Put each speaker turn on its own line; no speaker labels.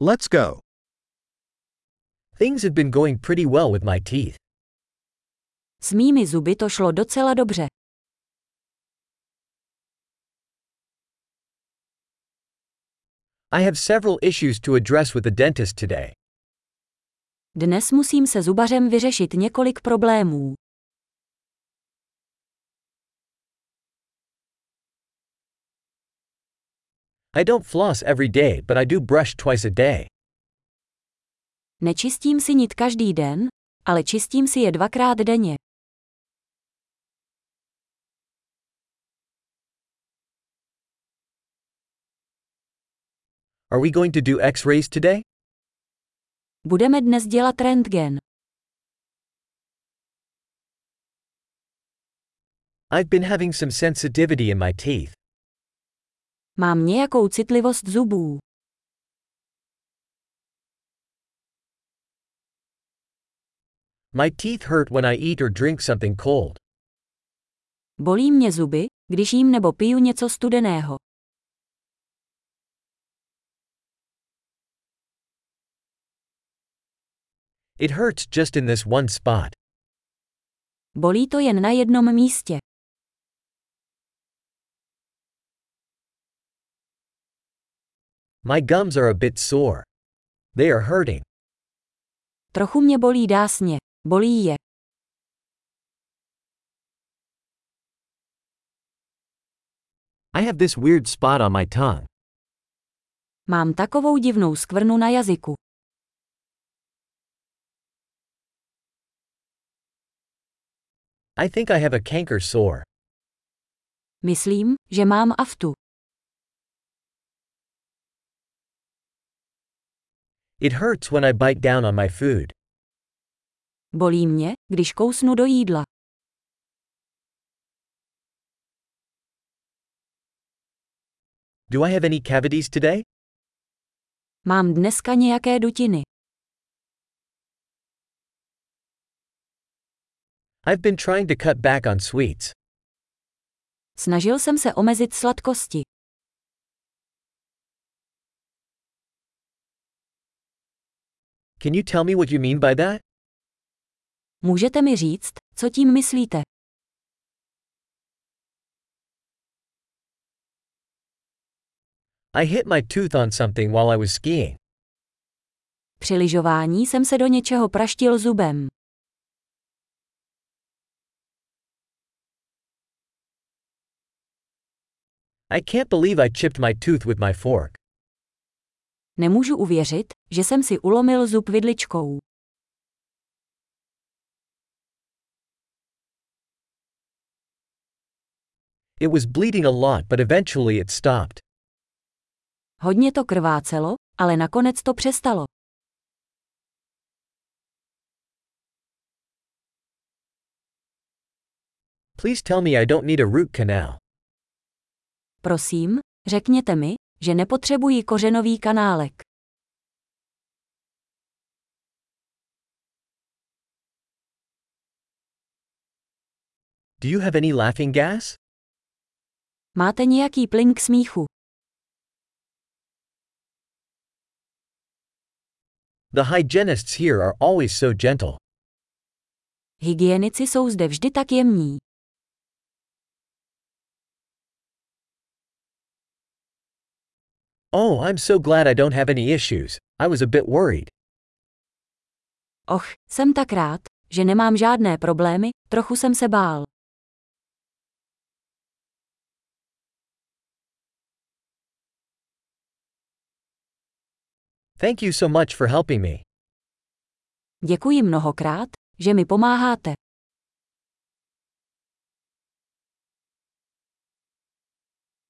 Let's go.
Things have been going pretty well with my teeth.
S mými zuby to šlo docela dobře.
I have several issues to address with the dentist today.
Dnes musím se zubařem vyřešit několik problémů.
I don't floss every day, but I do brush twice a day.
Nečistím si nit každý den, ale čistím si je dvakrát denně.
Are we going to do x rays today?
Budeme dnes dělat rentgen.
I've been having some sensitivity in my teeth.
Mám nějakou citlivost zubů.
My teeth hurt when I eat or drink something cold.
Bolí mě zuby, když jím nebo piju něco studeného.
It hurts just in this one spot.
Bolí to jen na jednom místě.
My gums are a bit sore. They are hurting.
Trochu mě bolí dásně. Bolí je.
I have this weird spot on my tongue.
Mám takovou divnou skvrnu na jazyku.
I think I have a canker sore.
Myslím, že mám aftu.
It hurts when I bite down on my food.
Bolí mě, když kousnu do jídla.
Do I have any cavities today?
Mám dneska nějaké dutiny.
I've been trying to cut back on sweets.
Snažil jsem se omezit sladkosti.
Can you tell me what you mean by that?
Můžete mi říct, co tím myslíte?
I hit my tooth on something while I was skiing.
Při lyžování jsem se do něčeho praštil zubem.
I can't believe I chipped my tooth with my fork.
Nemůžu uvěřit, že jsem si ulomil zub vidličkou.
It was bleeding a lot, but eventually it stopped.
Hodně to krvácelo, ale nakonec to přestalo.
Please tell me I don't need a root canal.
Prosím, řekněte mi, že nepotřebuji kořenový kanálek.
Do you have any laughing gas?
Máte nějaký plyn k smíchu?
The hygienists here are always so gentle.
Hygienici jsou zde vždy tak jemní.
Oh, I'm so glad I don't have any issues. I was a bit worried.
Och, jsem tak rád, že nemám žádné problémy, trochu jsem se bál.
Thank you so much for helping me.
Děkuji mnohokrát, že mi pomáháte.